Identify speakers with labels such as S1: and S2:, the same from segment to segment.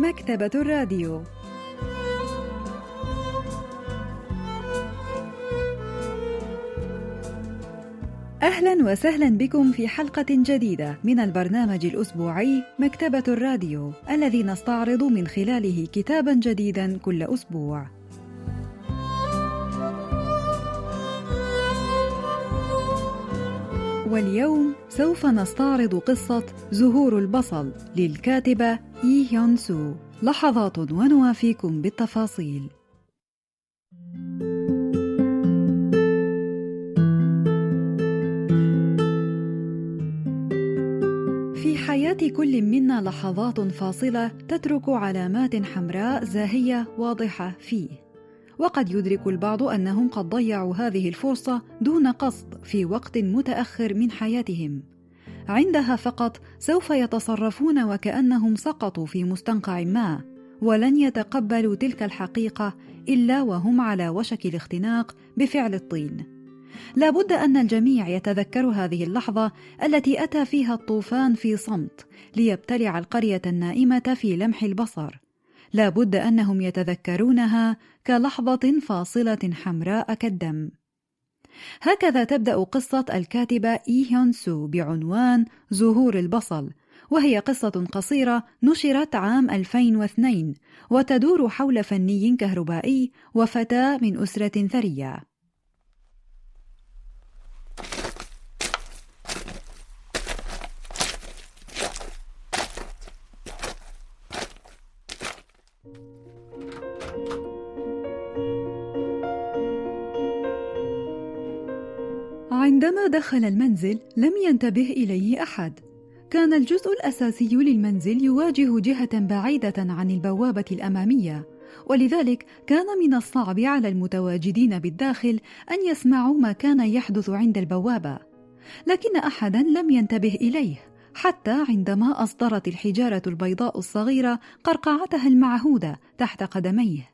S1: مكتبة الراديو أهلا وسهلا بكم في حلقة جديدة من البرنامج الأسبوعي مكتبة الراديو الذي نستعرض من خلاله كتابا جديدا كل أسبوع. واليوم سوف نستعرض قصة زهور البصل للكاتبة إي هيون سو. لحظات ونوافيكم بالتفاصيل. في حياة كل منا لحظات فاصلة تترك علامات حمراء زاهية واضحة فيه. وقد يدرك البعض أنهم قد ضيعوا هذه الفرصة دون قصد في وقت متأخر من حياتهم. عندها فقط سوف يتصرفون وكأنهم سقطوا في مستنقع ما ولن يتقبلوا تلك الحقيقة إلا وهم على وشك الاختناق بفعل الطين. لا بد أن الجميع يتذكر هذه اللحظة التي أتى فيها الطوفان في صمت ليبتلع القرية النائمة في لمح البصر. لا بد أنهم يتذكرونها كلحظة فاصلة حمراء كالدم هكذا تبدأ قصة الكاتبة إي هيون سو بعنوان زهور البصل وهي قصة قصيرة نشرت عام 2002 وتدور حول فني كهربائي وفتاة من أسرة ثرية. عندما دخل المنزل لم ينتبه إليه أحد. كان الجزء الأساسي للمنزل يواجه جهة بعيدة عن البوابة الأمامية ولذلك كان من الصعب على المتواجدين بالداخل أن يسمعوا ما كان يحدث عند البوابة. لكن أحدا لم ينتبه إليه حتى عندما أصدرت الحجارة البيضاء الصغيرة قرقعتها المعهودة تحت قدميه.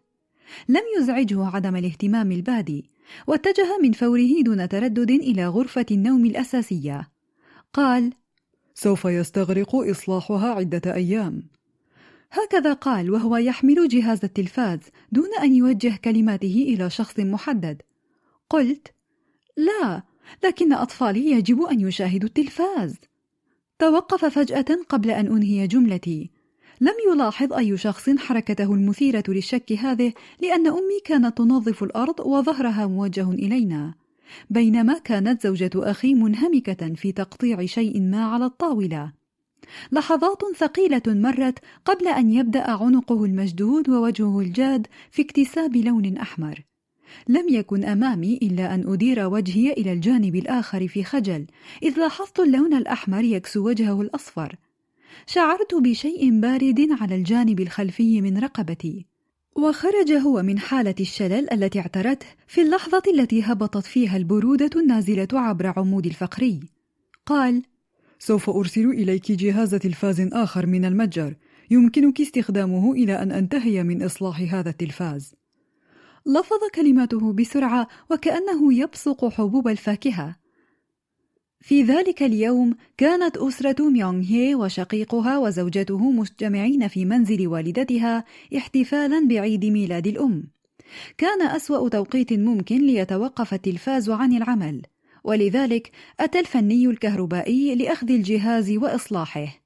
S1: لم يزعجه عدم الاهتمام البادي واتجه من فوره دون تردد إلى غرفة النوم الأساسية. قال
S2: سوف يستغرق إصلاحها عدة أيام.
S1: هكذا قال وهو يحمل جهاز التلفاز دون أن يوجه كلماته إلى شخص محدد. قلت لا لكن أطفالي يجب أن يشاهدوا التلفاز. توقف فجأة قبل أن أنهي جملتي. لم يلاحظ أي شخص حركته المثيرة للشك هذه لأن أمي كانت تنظف الأرض وظهرها موجه إلينا. بينما كانت زوجة أخي منهمكة في تقطيع شيء ما على الطاولة. لحظات ثقيلة مرت قبل أن يبدأ عنقه المشدود ووجهه الجاد في اكتساب لون أحمر. لم يكن أمامي إلا أن أدير وجهي إلى الجانب الآخر في خجل إذ لاحظت اللون الأحمر يكسو وجهه الأصفر. شعرت بشيء بارد على الجانب الخلفي من رقبتي وخرج هو من حالة الشلل التي اعترته في اللحظة التي هبطت فيها البرودة النازلة عبر عمود الفقري قال
S2: سوف أرسل إليك جهاز تلفاز آخر من المتجر يمكنك استخدامه إلى أن أنتهي من إصلاح هذا التلفاز.
S1: لفظ كلماته بسرعة وكأنه يبصق حبوب الفاكهة. في ذلك اليوم كانت أسرة ميونغ هي وشقيقها وزوجته مجتمعين في منزل والدتها احتفالا بعيد ميلاد الأم. كان أسوأ توقيت ممكن ليتوقف التلفاز عن العمل، ولذلك أتى الفني الكهربائي لأخذ الجهاز وإصلاحه.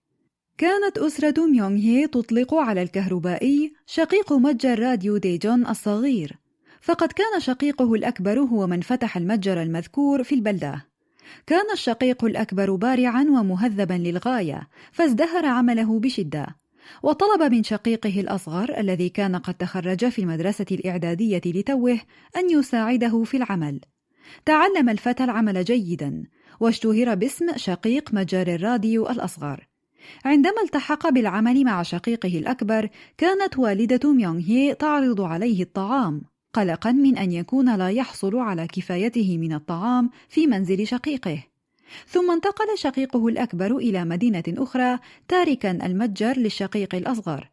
S1: كانت أسرة ميونغ هي تطلق على الكهربائي شقيق متجر راديو ديجون الصغير، فقد كان شقيقه الأكبر هو من فتح المتجر المذكور في البلدة. كان الشقيق الأكبر بارعا ومهذبا للغاية فازدهر عمله بشدة. وطلب من شقيقه الأصغر الذي كان قد تخرج في المدرسة الإعدادية لتوه أن يساعده في العمل. تعلم الفتى العمل جيدا واشتهر باسم شقيق متجر الراديو الأصغر. عندما التحق بالعمل مع شقيقه الأكبر كانت والدة ميونغ هي تعرض عليه الطعام. قلقا من أن يكون لا يحصل على كفايته من الطعام في منزل شقيقه. ثم انتقل شقيقه الأكبر إلى مدينة أخرى تاركا المتجر للشقيق الأصغر.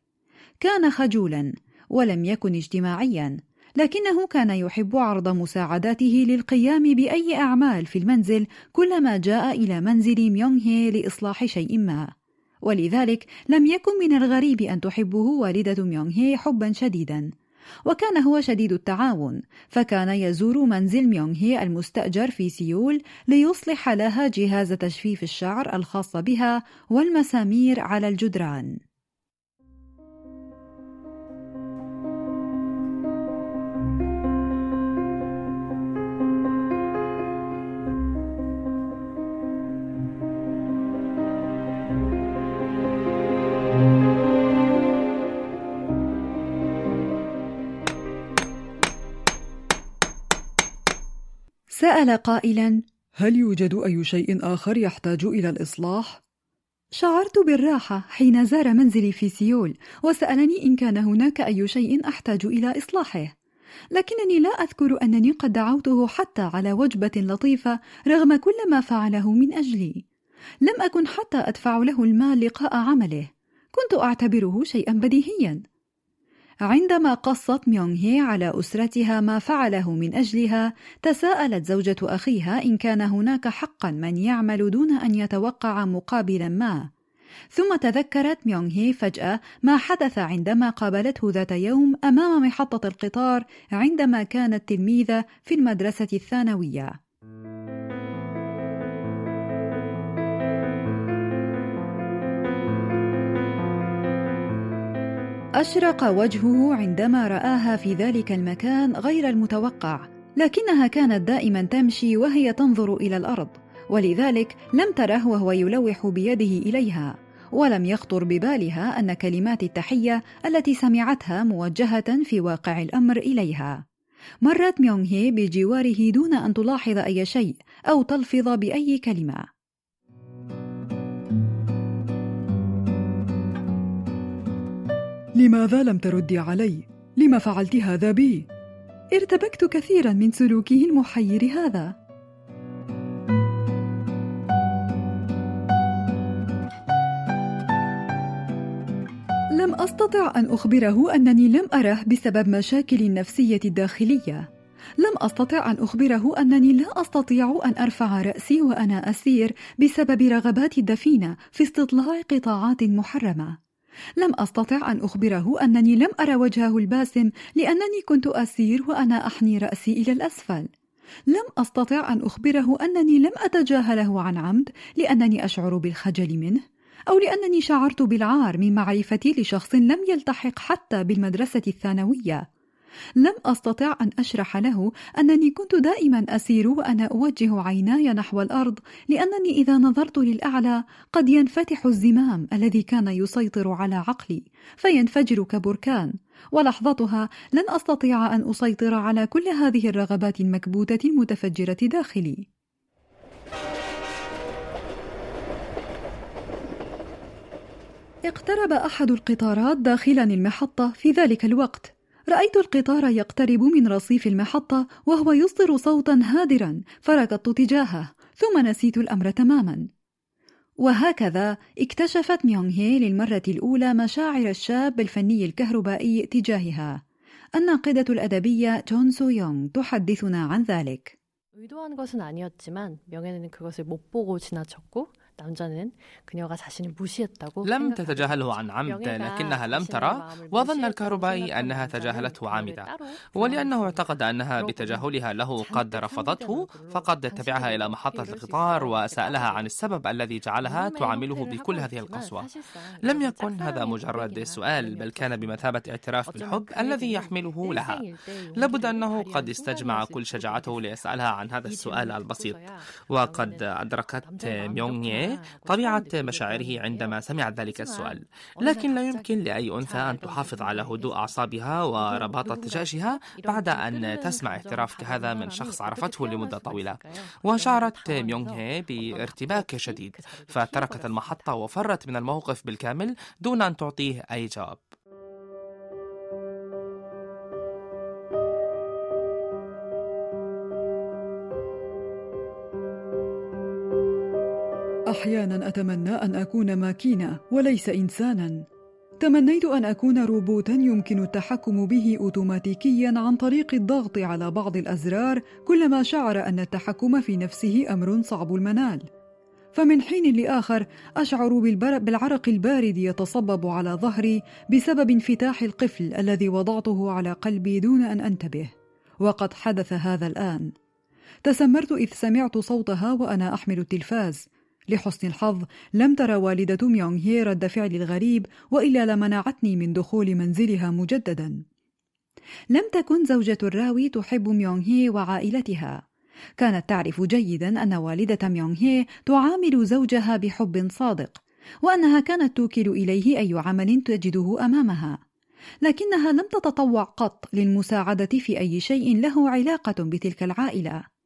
S1: كان خجولا ولم يكن اجتماعيا لكنه كان يحب عرض مساعداته للقيام بأي أعمال في المنزل كلما جاء إلى منزل ميونغ هي لإصلاح شيء ما. ولذلك لم يكن من الغريب أن تحبه والدة ميونغ هي حبا شديدا. وكان هو شديد التعاون فكان يزور منزل ميونغ هي المستأجر في سيول ليصلح لها جهاز تجفيف الشعر الخاص بها والمسامير على الجدران. سأل قائلا
S2: هل يوجد أي شيء آخر يحتاج إلى الإصلاح؟
S1: شعرت بالراحة حين زار منزلي في سيول وسألني إن كان هناك أي شيء أحتاج إلى إصلاحه. لكنني لا أذكر أنني قد دعوته حتى على وجبة لطيفة رغم كل ما فعله من أجلي. لم أكن حتى أدفع له المال لقاء عمله. كنت أعتبره شيئا بديهيا. عندما قصت ميونغ هي على أسرتها ما فعله من أجلها تساءلت زوجة أخيها إن كان هناك حقا من يعمل دون أن يتوقع مقابلا ما. ثم تذكرت ميونغ هي فجأة ما حدث عندما قابلته ذات يوم أمام محطة القطار عندما كانت تلميذة في المدرسة الثانوية. أشرق وجهه عندما رآها في ذلك المكان غير المتوقع، لكنها كانت دائما تمشي وهي تنظر إلى الأرض، ولذلك لم تره وهو يلوح بيده إليها، ولم يخطر ببالها أن كلمات التحية التي سمعتها موجهة في واقع الأمر إليها. مرت ميونغ هي بجواره دون أن تلاحظ أي شيء أو تلفظ بأي كلمة.
S2: لماذا لم تردي علي؟ لم فعلت هذا بي؟
S1: ارتبكت كثيرا من سلوكه المحير هذا لم أستطع أن أخبره أنني لم اره بسبب مشاكل النفسية الداخلية لم أستطع أن أخبره أنني لا أستطيع أن أرفع رأسي وأنا أسير بسبب رغبات الدفينة في استطلاع قطاعات محرمة لم أستطع أن أخبره أنني لم أرى وجهه الباسم لأنني كنت أسير وأنا أحني رأسي إلى الأسفل. لم أستطع أن أخبره أنني لم أتجاهله عن عمد لأنني أشعر بالخجل منه، أو لأنني شعرت بالعار من معرفتي لشخص لم يلتحق حتى بالمدرسة الثانوية. لم أستطع أن أشرح له أنني كنت دائما أسير وأنا أوجه عيناي نحو الأرض لأنني إذا نظرت للأعلى قد ينفتح الزمام الذي كان يسيطر على عقلي فينفجر كبركان. ولحظتها لن أستطيع أن أسيطر على كل هذه الرغبات المكبوتة المتفجرة داخلي. اقترب أحد القطارات داخلا المحطة في ذلك الوقت. رأيت القطار يقترب من رصيف المحطة وهو يصدر صوتا هادرا فركضت تجاهه ثم نسيت الأمر تماما وهكذا اكتشفت ميونغ هي للمرة الأولى مشاعر الشاب الفني الكهربائي تجاهها الناقدة الأدبية جون سو يونغ تحدثنا عن ذلك
S3: 의도한 것은 아니었지만 명예는 그것을 못 보고 지나쳤고 남자는 그녀가 자신을 무시했다고
S4: لم تتجاهله عن عمد لكنها لم ترى وظن الكهربائي أنها تجاهلته عامدة ولأنه اعتقد أنها بتجاهلها له قد رفضته فقد تبعها إلى محطة القطار وسألها عن السبب الذي جعلها تعامله بكل هذه القسوة لم يكن هذا مجرد سؤال بل كان بمثابة اعتراف بالحب الذي يحمله لها لابد أنه قد استجمع كل شجاعته ليسألها عن هذا السؤال البسيط وقد أدركت ميونغ طبيعة مشاعره عندما سمعت ذلك السؤال. لكن لا يمكن لأي أنثى أن تحافظ على هدوء أعصابها ورباطة جأشها بعد أن تسمع اعتراف كهذا من شخص عرفته لمدة طويلة. وشعرت ميونغ هي بارتباك شديد. فتركت المحطة وفرت من الموقف بالكامل دون أن تعطيه أي جواب.
S2: أحيانا أتمنى أن أكون ماكينة وليس إنسانا. تمنيت أن أكون روبوتا يمكن التحكم به اوتوماتيكيا عن طريق الضغط على بعض الأزرار كلما شعر أن التحكم في نفسه أمر صعب المنال.
S1: فمن حين لآخر أشعر بالعرق البارد يتصبب على ظهري بسبب انفتاح القفل الذي وضعته على قلبي دون أن أنتبه. وقد حدث هذا الآن. تسمرت إذ سمعت صوتها وأنا أحمل التلفاز. لحسن الحظ. لم ترى والدة ميونغ هي رد فعلي الغريب وإلا لمنعتني من دخول منزلها مجددا. لم تكن زوجة الراوي تحب ميونغ هي وعائلتها. كانت تعرف جيدا أن والدة ميونغ هي تعامل زوجها بحب صادق وأنها كانت توكل إليه أي عمل تجده أمامها. لكنها لم تتطوع قط للمساعدة في أي شيء له علاقة بتلك العائلة.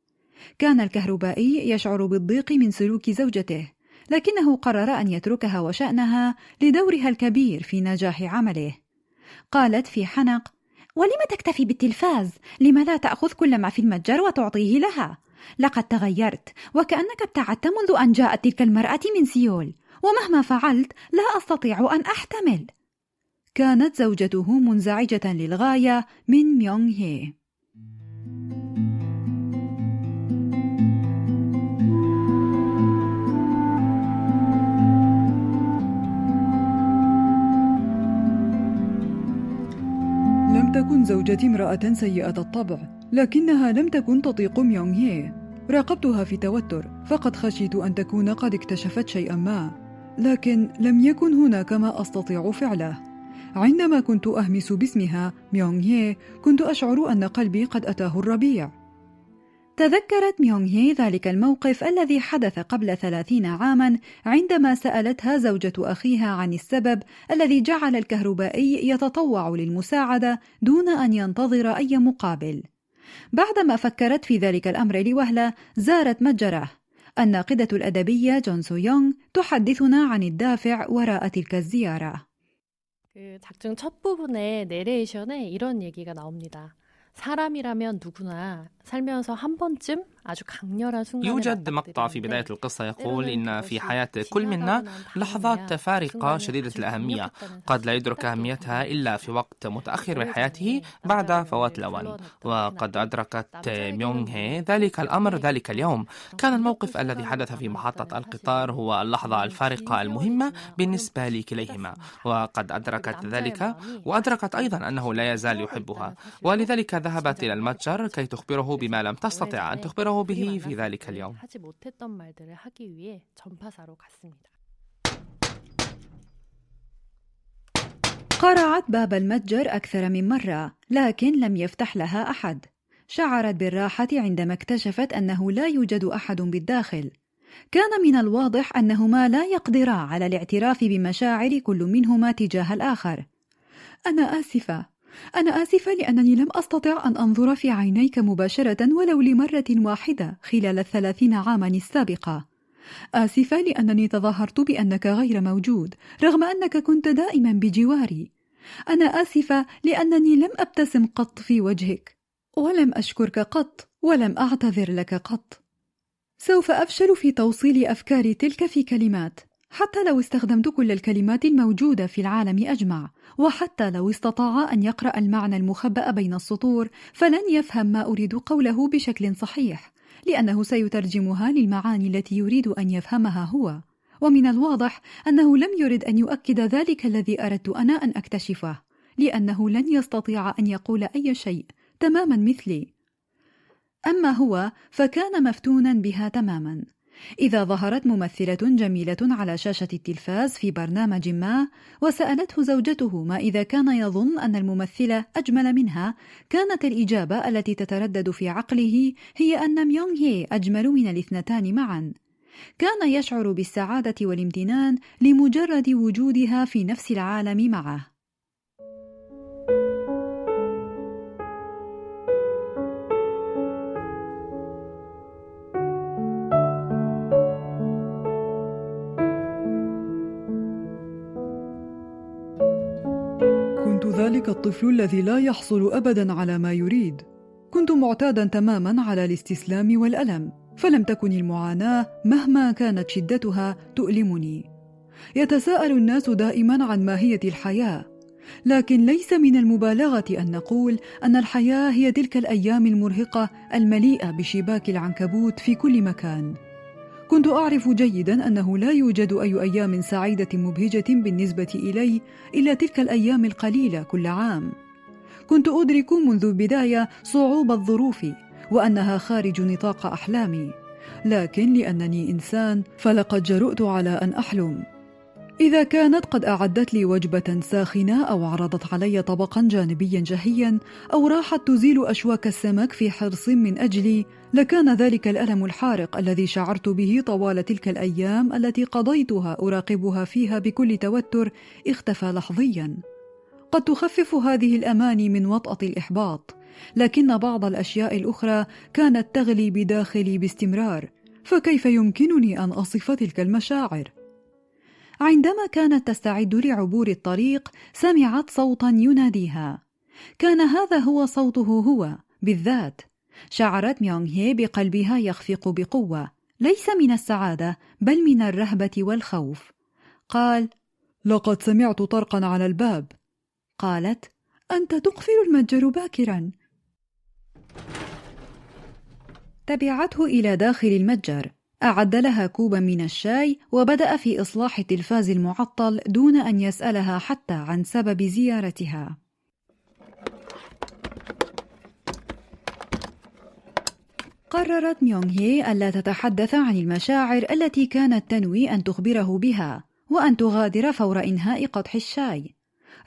S1: كان الكهربائي يشعر بالضيق من سلوك زوجته لكنه قرر أن يتركها وشأنها لدورها الكبير في نجاح عمله. قالت في حنق ولم تكتفي بالتلفاز؟ لم لا تأخذ كل ما في المتجر وتعطيه لها؟ لقد تغيرت وكأنك ابتعدت منذ أن جاءت تلك المرأة من سيول ومهما فعلت لا أستطيع أن أحتمل. كانت زوجته منزعجة للغاية من ميونغ هي. تكن زوجتي امرأة سيئة الطبع لكنها لم تكن تطيق ميونغ هي راقبتها في توتر فقد خشيت أن تكون قد اكتشفت شيئا ما لكن لم يكن هناك ما أستطيع فعله. عندما كنت أهمس باسمها ميونغ هي كنت أشعر أن قلبي قد أتاه الربيع. تذكرت ميونغ هي ذلك الموقف الذي حدث قبل ثلاثين عاما عندما سألتها زوجة أخيها عن السبب الذي جعل الكهربائي يتطوع للمساعدة دون أن ينتظر أي مقابل. بعدما فكرت في ذلك الأمر لوهلة زارت متجره. الناقدة الأدبية جون سو يونغ تحدثنا عن الدافع وراء تلك الزيارة.
S3: 그 작중 첫 부분에 내레이션에 이런 얘기가 나옵니다. 사람이라면 누구나 살면서 한 번쯤
S4: يوجد مقطع في بداية القصة يقول إن في حياة كل منا لحظات فارقة شديدة الأهمية. قد لا يدرك أهميتها إلا في وقت متأخر من حياته بعد فوات الأوان وقد أدركت ميونغ هي ذلك الأمر ذلك اليوم. كان الموقف الذي حدث في محطة القطار هو اللحظة الفارقة المهمة بالنسبة لكليهما. وقد أدركت ذلك وأدركت أيضا أنه لا يزال يحبها. ولذلك ذهبت إلى المتجر كي تخبره بما لم تستطع أن تخبره أخبره به في ذلك اليوم.
S5: قرعت باب المتجر أكثر من مرة، لكن لم يفتح لها أحد. شعرت بالراحة عندما اكتشفت أنه لا يوجد أحد بالداخل. كان من الواضح أنهما لا يقدرا على الاعتراف بمشاعر كل منهما تجاه الآخر. أنا آسفة، أنا آسفة لأنني لم أستطع أن أنظر في عينيك مباشرة ولو لمرة واحدة خلال الثلاثين عاما السابقة. آسفة لأنني تظاهرت بأنك غير موجود رغم أنك كنت دائما بجواري. أنا آسفة لأنني لم أبتسم قط في وجهك، ولم أشكرك قط، ولم أعتذر لك قط. سوف أفشل في توصيل أفكاري تلك في كلمات، حتى لو استخدمت كل الكلمات الموجودة في العالم أجمع، وحتى لو استطاع أن يقرأ المعنى المخبأ بين السطور، فلن يفهم ما أريد قوله بشكل صحيح، لأنه سيترجمها للمعاني التي يريد أن يفهمها هو. ومن الواضح أنه لم يرد أن يؤكد ذلك الذي أردت أنا أن أكتشفه، لأنه لن يستطيع أن يقول أي شيء، تماما مثلي. أما هو فكان مفتونا بها تماما. إذا ظهرت ممثلة جميلة على شاشة التلفاز في برنامج ما وسألته زوجته ما إذا كان يظن أن الممثلة أجمل منها. كانت الإجابة التي تتردد في عقله هي أن ميونغ هي أجمل من الاثنتان معا. كان يشعر بالسعادة والامتنان لمجرد وجودها في نفس العالم معه.
S1: ذلك الطفل الذي لا يحصل ابدا على ما يريد. كنت معتادا تماما على الاستسلام والألم فلم تكن المعاناة مهما كانت شدتها تؤلمني. يتساءل الناس دائما عن ماهية الحياة لكن ليس من المبالغة أن نقول أن الحياة هي تلك الأيام المرهقة المليئة بشباك العنكبوت في كل مكان. كنت أعرف جيدا أنه لا يوجد أي أيام سعيدة مبهجة بالنسبة إلي إلا تلك الأيام القليلة كل عام. كنت أدرك منذ البداية صعوبة الظروف وأنها خارج نطاق أحلامي، لكن لأنني إنسان فلقد جرؤت على أن أحلم. إذا كانت قد أعدت لي وجبة ساخنة أو عرضت علي طبقا جانبيا جهيا أو راحت تزيل أشواك السمك في حرص من أجلي لكان ذلك الألم الحارق الذي شعرت به طوال تلك الأيام التي قضيتها أراقبها فيها بكل توتر اختفى لحظيا قد تخفف هذه الأماني من وطأة الإحباط لكن بعض الأشياء الأخرى كانت تغلي بداخلي باستمرار فكيف يمكنني أن أصف تلك المشاعر؟ عندما كانت تستعد لعبور الطريق سمعت صوتا يناديها. كان هذا هو صوته هو بالذات. شعرت ميونغ هي بقلبها يخفق بقوة. ليس من السعادة بل من الرهبة والخوف. قال
S6: لقد سمعت طرقا على الباب.
S1: قالت أنت تقفل المتجر باكرا. تبعته إلى داخل المتجر. أعد لها كوبا من الشاي وبدأ في إصلاح التلفاز المعطل دون أن يسألها حتى عن سبب زيارتها. قررت ميونغ هي ألا تتحدث عن المشاعر التي كانت تنوي أن تخبره بها وأن تغادر فور إنهاء قدح الشاي.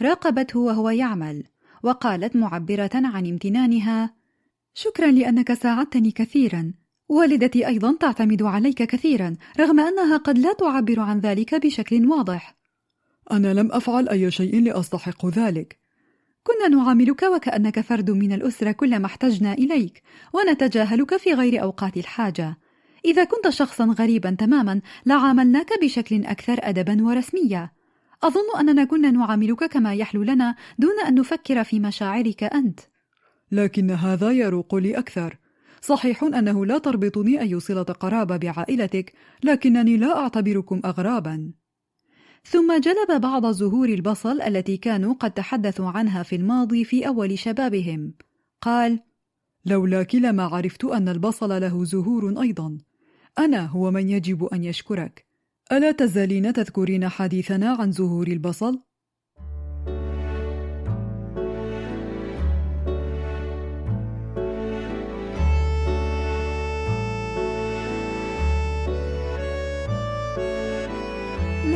S1: راقبته وهو يعمل وقالت معبرة عن امتنانها: شكرا لأنك ساعدتني كثيرا والدتي أيضا تعتمد عليك كثيرا رغم أنها قد لا تعبر عن ذلك بشكل واضح.
S6: أنا لم أفعل أي شيء لأستحق ذلك.
S1: كنا نعاملك وكأنك فرد من الأسرة كلما احتجنا إليك ونتجاهلك في غير أوقات الحاجة. إذا كنت شخصا غريبا تماما لعاملناك بشكل أكثر أدبا ورسمية. أظن أننا كنا نعاملك كما يحلو لنا دون أن نفكر في مشاعرك أنت.
S6: لكن هذا يروق لي أكثر. صحيح أنه لا تربطني أي صلة قرابة بعائلتك لكنني لا أعتبركم أغرابا.
S1: ثم جلب بعض زهور البصل التي كانوا قد تحدثوا عنها في الماضي في أول شبابهم. قال
S6: لولاك لما عرفت أن البصل له زهور أيضا. أنا هو من يجب أن يشكرك. ألا تزالين تذكرين حديثنا عن زهور البصل؟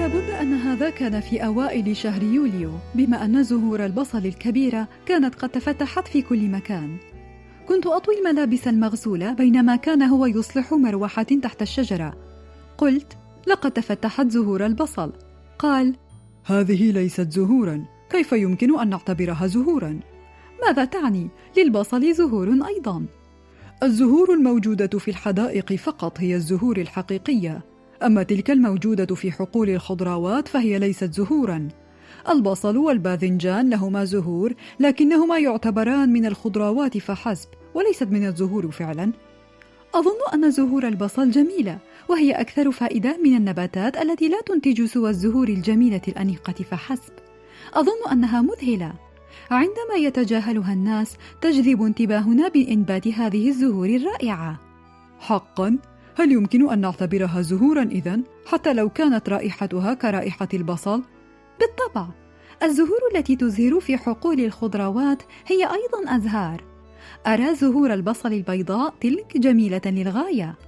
S1: لابد أن هذا كان في أوائل شهر يوليو بما أن زهور البصل الكبيرة كانت قد تفتحت في كل مكان. كنت أطوي الملابس المغسولة بينما كان هو يصلح مروحة تحت الشجرة. قلت لقد تفتحت زهور البصل. قال
S6: هذه ليست زهورا كيف يمكن أن نعتبرها زهورا؟
S1: ماذا تعني؟ للبصل زهور أيضا.
S6: الزهور الموجودة في الحدائق فقط هي الزهور الحقيقية. أما تلك الموجودة في حقول الخضروات فهي ليست زهورا. البصل والباذنجان لهما زهور لكنهما يعتبران من الخضروات فحسب وليست من الزهور فعلا.
S1: أظن أن زهور البصل جميلة وهي أكثر فائدة من النباتات التي لا تنتج سوى الزهور الجميلة الأنيقة فحسب. أظن أنها مذهلة. عندما يتجاهلها الناس تجذب انتباهنا بإنبات هذه الزهور الرائعة.
S6: حقا. هل يمكن أن نعتبرها زهورا إذا؟ حتى لو كانت رائحتها كرائحة البصل؟
S1: بالطبع الزهور التي تزهر في حقول الخضروات هي أيضا أزهار. أرى زهور البصل البيضاء تلك جميلة للغاية.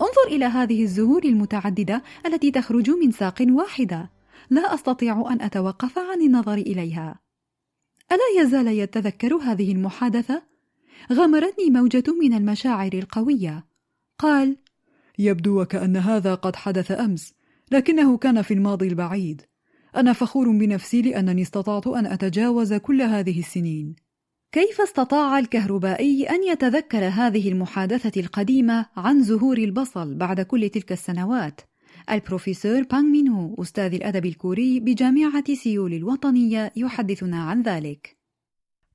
S1: انظر إلى هذه الزهور المتعددة التي تخرج من ساق واحدة. لا أستطيع أن أتوقف عن النظر إليها. ألا يزال يتذكر هذه المحادثة؟ غمرتني موجة من المشاعر القوية. قال
S6: يبدو وكأن هذا قد حدث أمس لكنه كان في الماضي البعيد أنا فخور بنفسي لأنني استطعت أن أتجاوز كل هذه السنين
S1: كيف استطاع الكهربائي أن يتذكر هذه المحادثة القديمة عن زهور البصل بعد كل تلك السنوات؟ البروفيسور بانغ مينهو أستاذ الأدب الكوري بجامعة سيول الوطنية يحدثنا عن ذلك.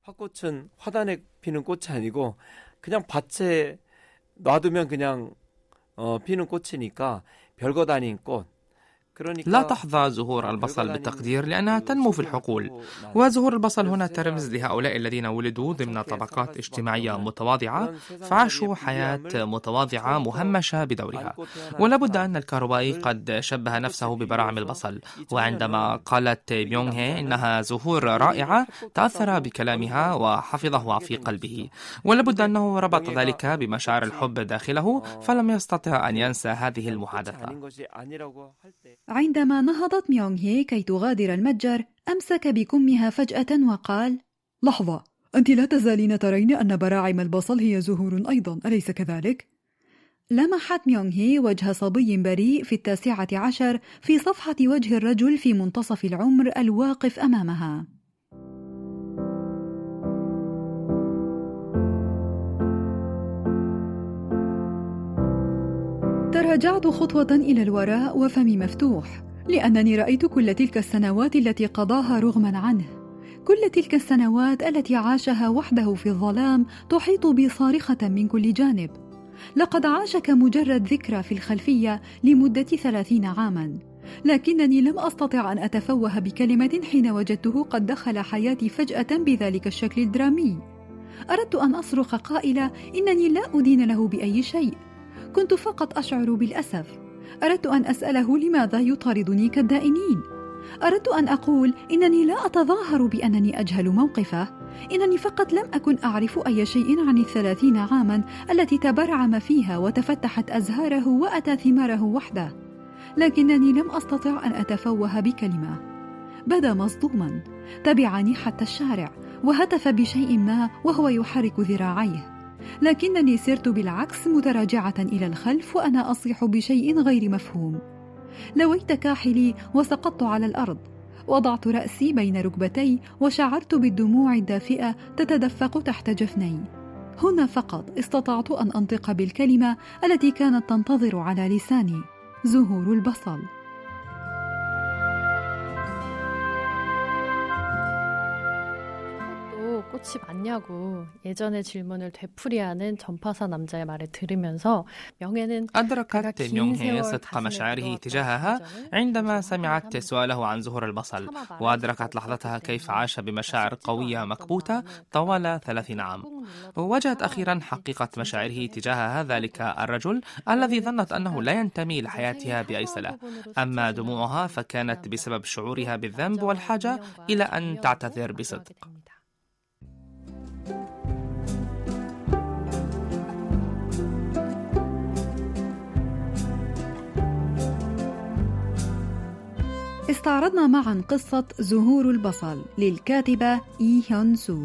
S7: 화꽃은 화단에 피는 꽃이 아니고 그냥 밭에 놔두면 그냥 어, 피는 꽃이니까 별것 아닌 꽃.
S4: لا تحظى زهور البصل بالتقدير لأنها تنمو في الحقول. وزهور البصل هنا ترمز لهؤلاء الذين ولدوا ضمن طبقات اجتماعية متواضعة فعاشوا حياة متواضعة مهمشة بدورها. ولابد أن الكهربائي قد شبه نفسه ببراعم البصل. وعندما قالت بيونغ هي إنها زهور رائعة تأثر بكلامها وحفظه في قلبه. ولابد أنه ربط ذلك بمشاعر الحب داخله فلم يستطع أن ينسى هذه المحادثة.
S8: عندما نهضت ميونغ هي كي تغادر المتجر أمسك بكمها فجأة وقال
S1: لحظة أنت لا تزالين ترين أن براعم البصل هي زهور أيضا أليس كذلك؟
S8: لمحت ميونغ هي وجه صبي بريء في التاسعة عشر في صفحة وجه الرجل في منتصف العمر الواقف أمامها
S1: تراجعت خطوة إلى الوراء وفمي مفتوح لأنني رأيت كل تلك السنوات التي قضاها رغما عنه. كل تلك السنوات التي عاشها وحده في الظلام تحيط بي صارخة من كل جانب. لقد عاش كمجرد ذكرى في الخلفية لمدة ثلاثين عاما. لكنني لم أستطع أن أتفوه بكلمة حين وجدته قد دخل حياتي فجأة بذلك الشكل الدرامي. أردت أن أصرخ قائلة إنني لا أدين له بأي شيء. كنت فقط أشعر بالأسف. أردت أن أسأله لماذا يطاردني كالدائنين. أردت أن أقول إنني لا أتظاهر بأنني أجهل موقفه. إنني فقط لم أكن أعرف أي شيء عن الثلاثين عاما التي تبرعم فيها وتفتحت أزهاره وأتى ثماره وحده. لكنني لم أستطع أن أتفوه بكلمة. بدا مصدوما. تبعني حتى الشارع وهتف بشيء ما وهو يحرك ذراعيه. لكنني سرت بالعكس متراجعة إلى الخلف وأنا أصيح بشيء غير مفهوم. لويت كاحلي وسقطت على الأرض. وضعت رأسي بين ركبتي وشعرت بالدموع الدافئة تتدفق تحت جفني. هنا فقط استطعت أن أنطق بالكلمة التي كانت تنتظر على لساني. زهور البصل.
S3: 꽃이 많냐고 예전의 질문을 되풀이하는 전파사 남자의 말을 들으면서 명예는
S4: أدركت ميونغ صدق مشاعره تجاهها عندما سمعت سؤاله عن زهور البصل وأدركت لحظتها كيف عاش بمشاعر قوية مكبوتة طوال ثلاثين عام ووجدت أخيرا حقيقة مشاعره تجاه ذلك الرجل الذي ظنت أنه لا ينتمي لحياتها بأي صلة أما دموعها فكانت بسبب شعورها بالذنب والحاجة إلى أن تعتذر بصدق
S8: استعرضنا معا قصة زهور البصل للكاتبة إي هيون سو.